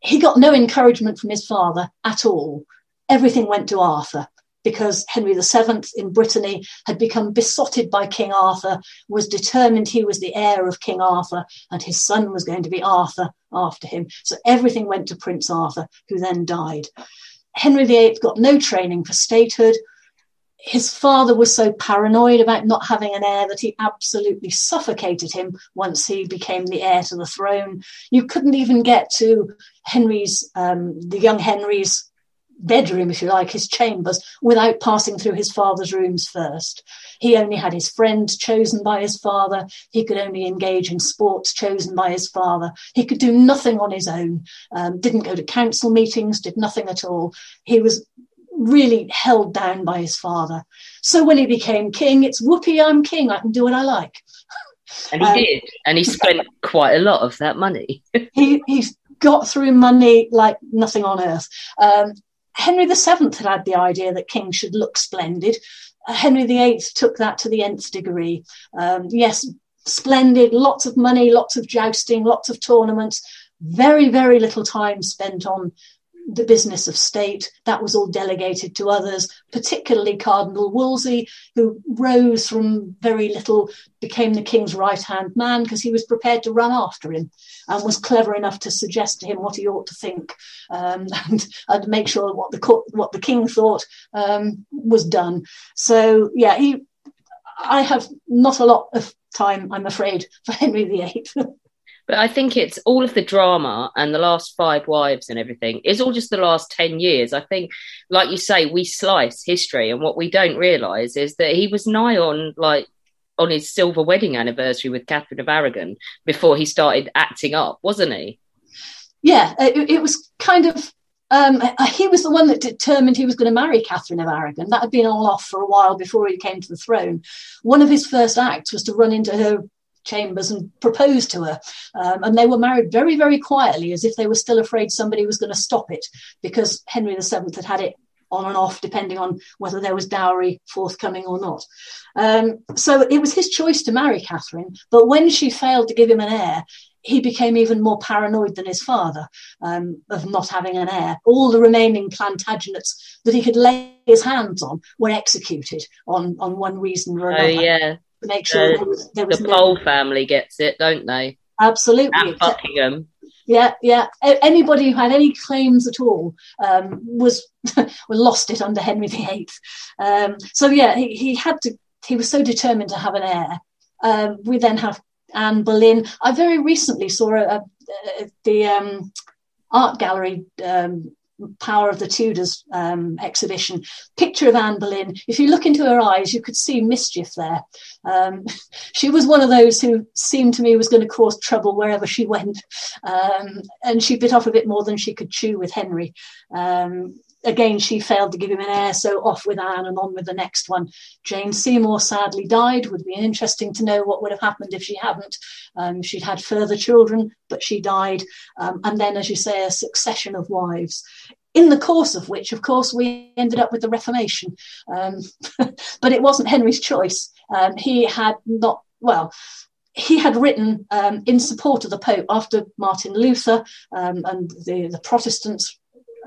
He got no encouragement from his father at all. Everything went to Arthur because Henry VII in Brittany had become besotted by King Arthur, was determined he was the heir of King Arthur, and his son was going to be Arthur after him. So everything went to Prince Arthur, who then died. Henry VIII got no training for statehood. His father was so paranoid about not having an heir that he absolutely suffocated him once he became the heir to the throne. You couldn't even get to Henry's, um, the young Henry's bedroom, if you like, his chambers, without passing through his father's rooms first. He only had his friends chosen by his father. He could only engage in sports chosen by his father. He could do nothing on his own, um, didn't go to council meetings, did nothing at all. He was really held down by his father. So when he became king, it's whoopee, I'm king, I can do what I like. And he um, did. And he spent quite a lot of that money. he, he's got through money like nothing on earth. Um, Henry VII had had the idea that kings should look splendid. Uh, Henry VIII took that to the nth degree. Um, yes, splendid, lots of money, lots of jousting, lots of tournaments, very, very little time spent on the business of state. That was all delegated to others, particularly Cardinal Wolsey, who rose from very little, became the king's right hand man because he was prepared to run after him and was clever enough to suggest to him what he ought to think um, and, and make sure what the what the king thought um, was done. So yeah, he. I have not a lot of time, I'm afraid, for Henry VIII. But I think it's all of the drama and the last five wives and everything is all just the last 10 years. I think, like you say, we slice history, and what we don't realise is that he was nigh on like on his silver wedding anniversary with Catherine of Aragon before he started acting up, wasn't he? Yeah, it, it was kind of um, he was the one that determined he was going to marry Catherine of Aragon. That had been on off for a while before he came to the throne. One of his first acts was to run into her chambers and proposed to her. Um, and they were married very, very quietly, as if they were still afraid somebody was going to stop it, because Henry VII had had it on and off, depending on whether there was dowry forthcoming or not. Um, so it was his choice to marry Catherine. But when she failed to give him an heir, he became even more paranoid than his father um, of not having an heir. All the remaining Plantagenets that he could lay his hands on were executed on, on one reason or oh, another. Oh, yeah. Make sure uh, there was, there was the no... Pole family gets it, don't they? Absolutely. At Buckingham. Yeah, yeah. Anybody who had any claims at all um, was lost it under Henry VIII. Um, so yeah, he, he had to. He was so determined to have an heir. Um, we then have Anne Boleyn. I very recently saw a, a, a, the um, art gallery um, Power of the Tudors um, exhibition. Picture of Anne Boleyn. If you look into her eyes, you could see mischief there. Um, she was one of those who seemed to me was going to cause trouble wherever she went, um, and she bit off a bit more than she could chew with Henry. Again, she failed to give him an heir, so off with Anne and on with the next one. Jane Seymour sadly died. Would be interesting to know what would have happened if she hadn't. Um, she'd had further children, but she died. Um, and then, as you say, a succession of wives. In the course of which, of course, we ended up with the Reformation. Um, but it wasn't Henry's choice. Um, he had not, well, he had written um, in support of the Pope after Martin Luther um, and the, the Protestants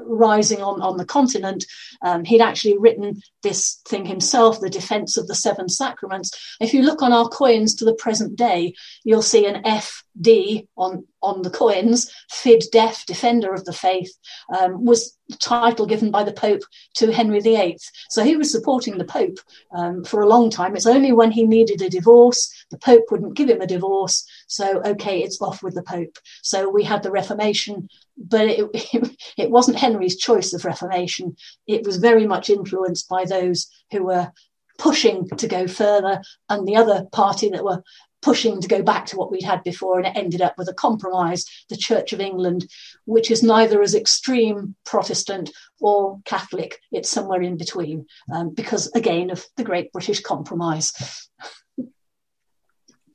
rising on, on the continent. Um, he'd actually written this thing himself, The Defense of the Seven Sacraments. If you look on our coins to the present day, you'll see an FD on, on the coins, Fid Def, Defender of the Faith, um, was the title given by the Pope to Henry VIII. So he was supporting the Pope um, for a long time. It's only when he needed a divorce, the Pope wouldn't give him a divorce. So, okay, it's off with the Pope. So we had the Reformation, but it, it, it wasn't Henry's choice of Reformation. It was very much influenced by those who were pushing to go further and the other party that were pushing to go back to what we'd had before, and it ended up with a compromise, the Church of England, which is neither as extreme Protestant or Catholic, it's somewhere in between, um, because again of the Great British Compromise.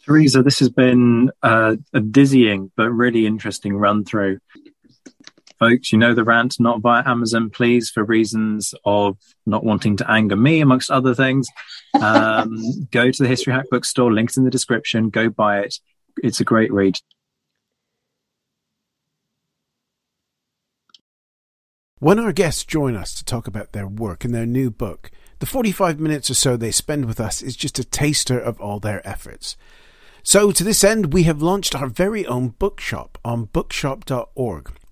Teresa, this has been uh, a dizzying but really interesting run through folks, you know the rant, not via Amazon, please, for reasons of not wanting to anger me, amongst other things. Um, go to the History Hack bookstore, links in the description, go buy it. It's a great read. When our guests join us to talk about their work and their new book, the 45 minutes or so they spend with us is just a taster of all their efforts. So, to this end, we have launched our very own bookshop on bookshop.org